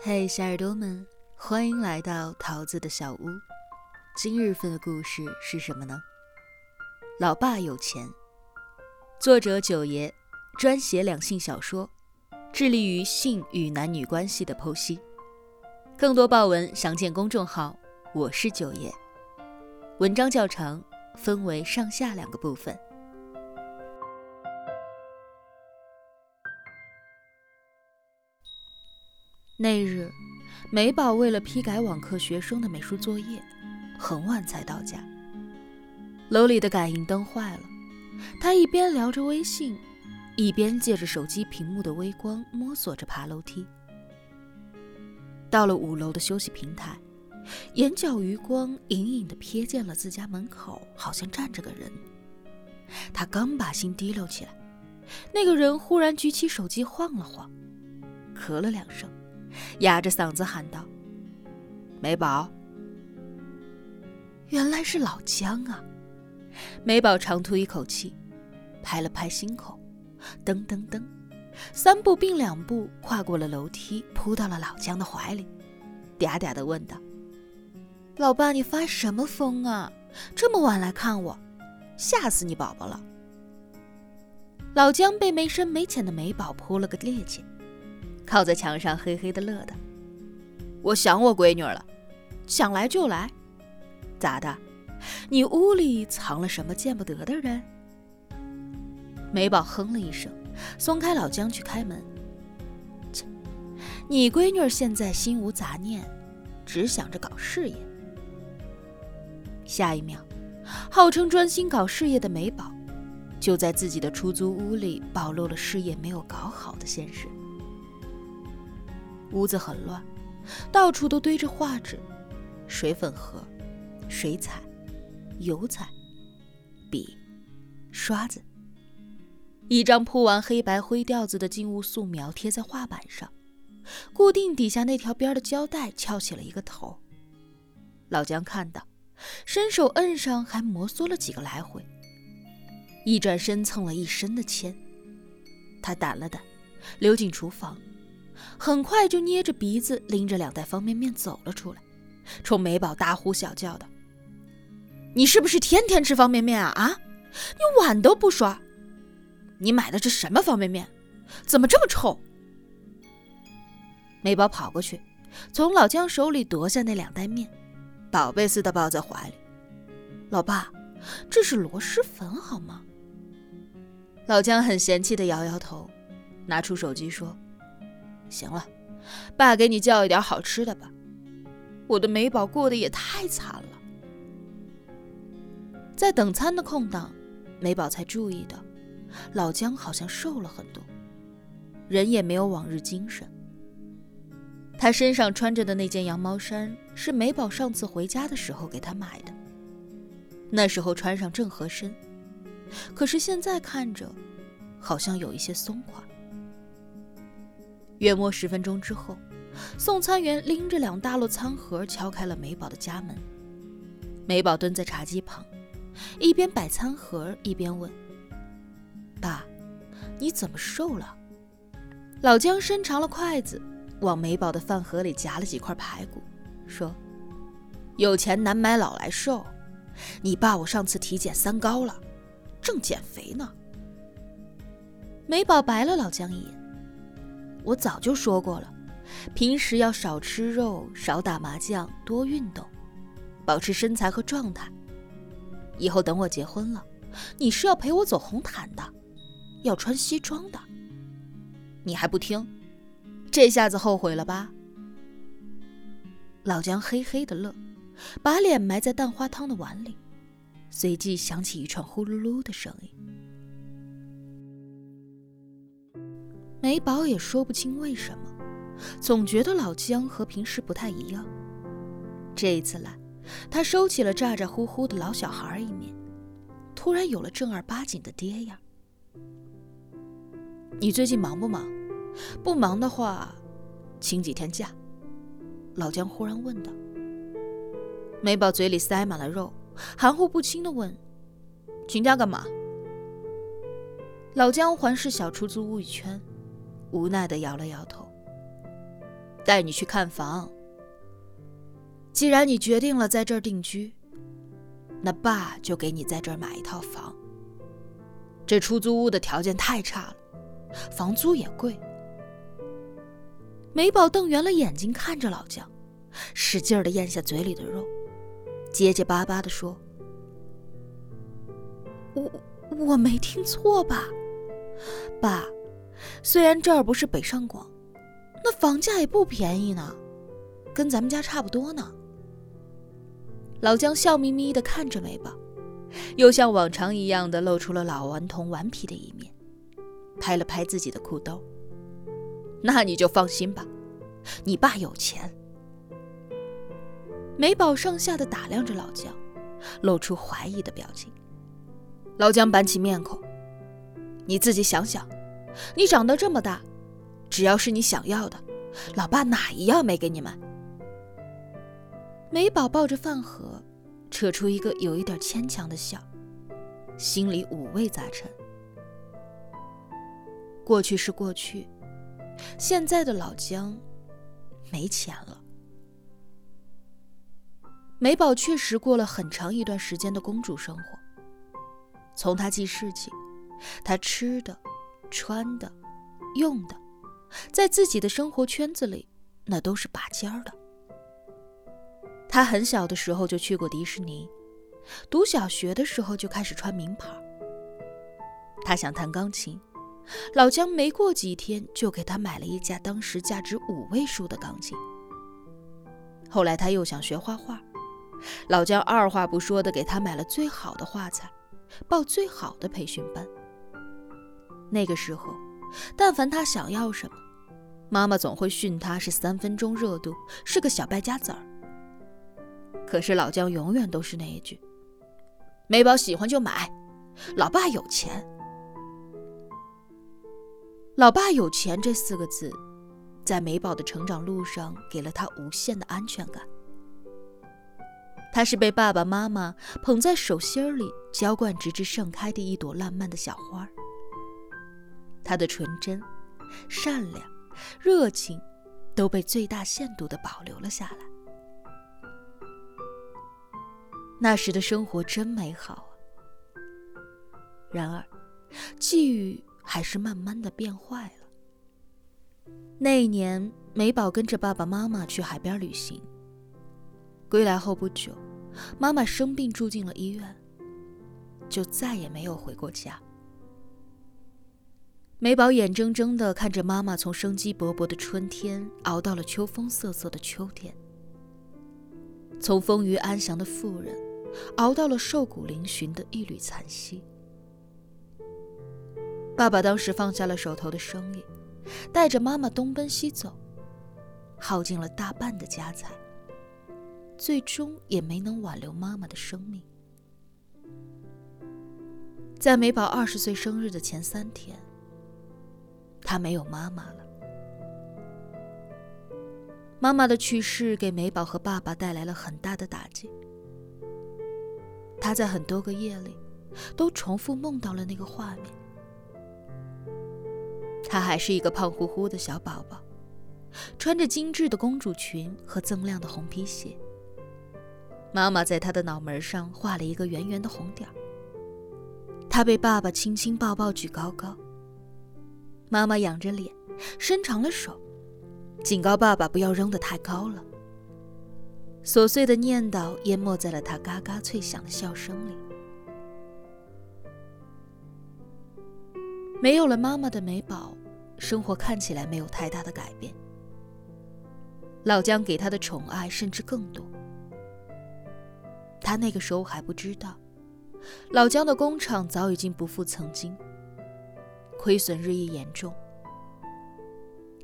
嘿，小耳朵们，欢迎来到桃子的小屋。今日份的故事是什么呢？老爸有钱。作者九爷，专写两性小说，致力于性与男女关系的剖析。更多爆文详见公众号“我是九爷”。文章较长，分为上下两个部分。那日，美宝为了批改网课学生的美术作业，很晚才到家。楼里的感应灯坏了，她一边聊着微信，一边借着手机屏幕的微光摸索着爬楼梯。到了五楼的休息平台，眼角余光隐隐的瞥见了自家门口，好像站着个人。她刚把心提溜起来，那个人忽然举起手机晃了晃，咳了两声。哑着嗓子喊道：“美宝。”原来是老姜啊！美宝长吐一口气，拍了拍心口，噔噔噔，三步并两步跨过了楼梯，扑到了老姜的怀里，嗲嗲的问道：“老爸，你发什么疯啊？这么晚来看我，吓死你宝宝了！”老姜被没深没浅的美宝扑了个趔趄。靠在墙上，嘿嘿的乐的。我想我闺女了，想来就来。咋的？你屋里藏了什么见不得的人？美宝哼了一声，松开老姜去开门。切，你闺女现在心无杂念，只想着搞事业。下一秒，号称专心搞事业的美宝，就在自己的出租屋里暴露了事业没有搞好的现实。屋子很乱，到处都堆着画纸、水粉盒、水彩、油彩、笔、刷子。一张铺完黑白灰调子的静物素描贴在画板上，固定底下那条边的胶带翘起了一个头。老姜看到，伸手摁上，还摩挲了几个来回。一转身蹭了一身的铅，他掸了掸，溜进厨房。很快就捏着鼻子拎着两袋方便面走了出来，冲美宝大呼小叫的：“你是不是天天吃方便面啊？啊，你碗都不刷！你买的这什么方便面？怎么这么臭？”美宝跑过去，从老姜手里夺下那两袋面，宝贝似的抱在怀里：“老爸，这是螺蛳粉好吗？”老姜很嫌弃的摇摇头，拿出手机说。行了，爸给你叫一点好吃的吧。我的美宝过得也太惨了。在等餐的空档，美宝才注意到，老姜好像瘦了很多，人也没有往日精神。他身上穿着的那件羊毛衫是美宝上次回家的时候给他买的，那时候穿上正合身，可是现在看着，好像有一些松垮。约莫十分钟之后，送餐员拎着两大摞餐盒敲开了美宝的家门。美宝蹲在茶几旁，一边摆餐盒一边问：“爸，你怎么瘦了？”老姜伸长了筷子，往美宝的饭盒里夹了几块排骨，说：“有钱难买老来瘦。你爸我上次体检三高了，正减肥呢。”美宝白了老姜一眼。我早就说过了，平时要少吃肉，少打麻将，多运动，保持身材和状态。以后等我结婚了，你是要陪我走红毯的，要穿西装的。你还不听，这下子后悔了吧？老姜嘿嘿的乐，把脸埋在蛋花汤的碗里，随即响起一串呼噜噜的声音。美宝也说不清为什么，总觉得老姜和平时不太一样。这一次来，他收起了咋咋呼呼的老小孩一面，突然有了正儿八经的爹样。你最近忙不忙？不忙的话，请几天假。老姜忽然问道。美宝嘴里塞满了肉，含糊不清的问：“请假干嘛？”老姜环视小出租屋一圈。无奈的摇了摇头。带你去看房。既然你决定了在这儿定居，那爸就给你在这儿买一套房。这出租屋的条件太差了，房租也贵。美宝瞪圆了眼睛看着老姜，使劲的咽下嘴里的肉，结结巴巴的说：“我我没听错吧？爸，虽然这儿不是北上广，那房价也不便宜呢，跟咱们家差不多呢。”老姜笑眯眯的看着美宝，又像往常一样的露出了老顽童顽皮的一面，拍了拍自己的裤兜。那你就放心吧，你爸有钱。美宝上下的打量着老姜，露出怀疑的表情。老姜板起面孔：“你自己想想，你长得这么大，只要是你想要的，老爸哪一样没给你们？”美宝抱着饭盒，扯出一个有一点牵强的笑，心里五味杂陈。过去是过去，现在的老姜没钱了。美宝确实过了很长一段时间的公主生活。从她记事起，她吃的、穿的、用的，在自己的生活圈子里，那都是拔尖儿的。他很小的时候就去过迪士尼，读小学的时候就开始穿名牌。他想弹钢琴，老姜没过几天就给他买了一架当时价值五位数的钢琴。后来他又想学画画，老姜二话不说的给他买了最好的画材，报最好的培训班。那个时候，但凡他想要什么，妈妈总会训他是三分钟热度，是个小败家子儿。可是老姜永远都是那一句：“美宝喜欢就买，老爸有钱。”“老爸有钱”这四个字，在美宝的成长路上给了他无限的安全感。他是被爸爸妈妈捧在手心里浇灌，直至盛开的一朵烂漫的小花。他的纯真、善良、热情，都被最大限度的保留了下来。那时的生活真美好啊！然而，际遇还是慢慢的变坏了。那一年，美宝跟着爸爸妈妈去海边旅行。归来后不久，妈妈生病住进了医院，就再也没有回过家。美宝眼睁睁的看着妈妈从生机勃勃的春天熬到了秋风瑟瑟的秋天，从丰腴安详的妇人。熬到了瘦骨嶙峋的一缕残息。爸爸当时放下了手头的生意，带着妈妈东奔西走，耗尽了大半的家财，最终也没能挽留妈妈的生命。在美宝二十岁生日的前三天，他没有妈妈了。妈妈的去世给美宝和爸爸带来了很大的打击。他在很多个夜里，都重复梦到了那个画面。他还是一个胖乎乎的小宝宝，穿着精致的公主裙和锃亮的红皮鞋。妈妈在他的脑门上画了一个圆圆的红点儿。他被爸爸轻轻抱抱举高高。妈妈仰着脸，伸长了手，警告爸爸不要扔得太高了。琐碎的念叨淹没在了他嘎嘎脆响的笑声里。没有了妈妈的美宝，生活看起来没有太大的改变。老姜给他的宠爱甚至更多。他那个时候还不知道，老姜的工厂早已经不复曾经，亏损日益严重。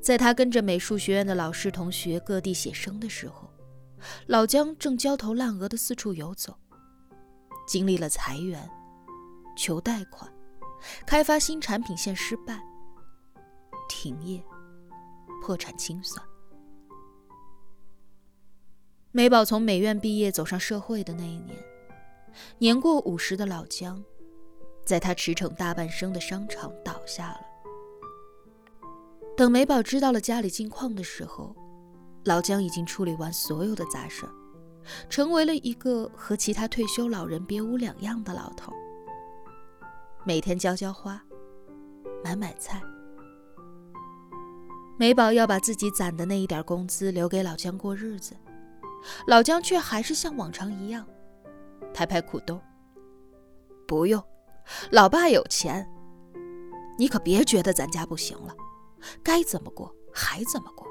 在他跟着美术学院的老师同学各地写生的时候。老姜正焦头烂额的四处游走，经历了裁员、求贷款、开发新产品线失败、停业、破产清算。美宝从美院毕业走上社会的那一年，年过五十的老姜，在他驰骋大半生的商场倒下了。等美宝知道了家里近况的时候，老姜已经处理完所有的杂事，成为了一个和其他退休老人别无两样的老头。每天浇浇花，买买菜。美宝要把自己攒的那一点工资留给老姜过日子，老姜却还是像往常一样，拍拍裤兜：“不用，老爸有钱，你可别觉得咱家不行了，该怎么过还怎么过。”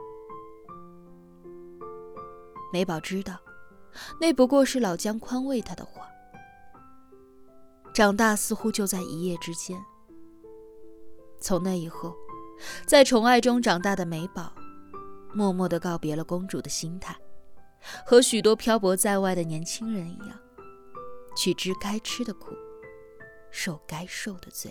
美宝知道，那不过是老姜宽慰她的话。长大似乎就在一夜之间。从那以后。在宠爱中长大的美宝，默默地告别了公主的心态，和许多漂泊在外的年轻人一样，去吃该吃的苦，受该受的罪。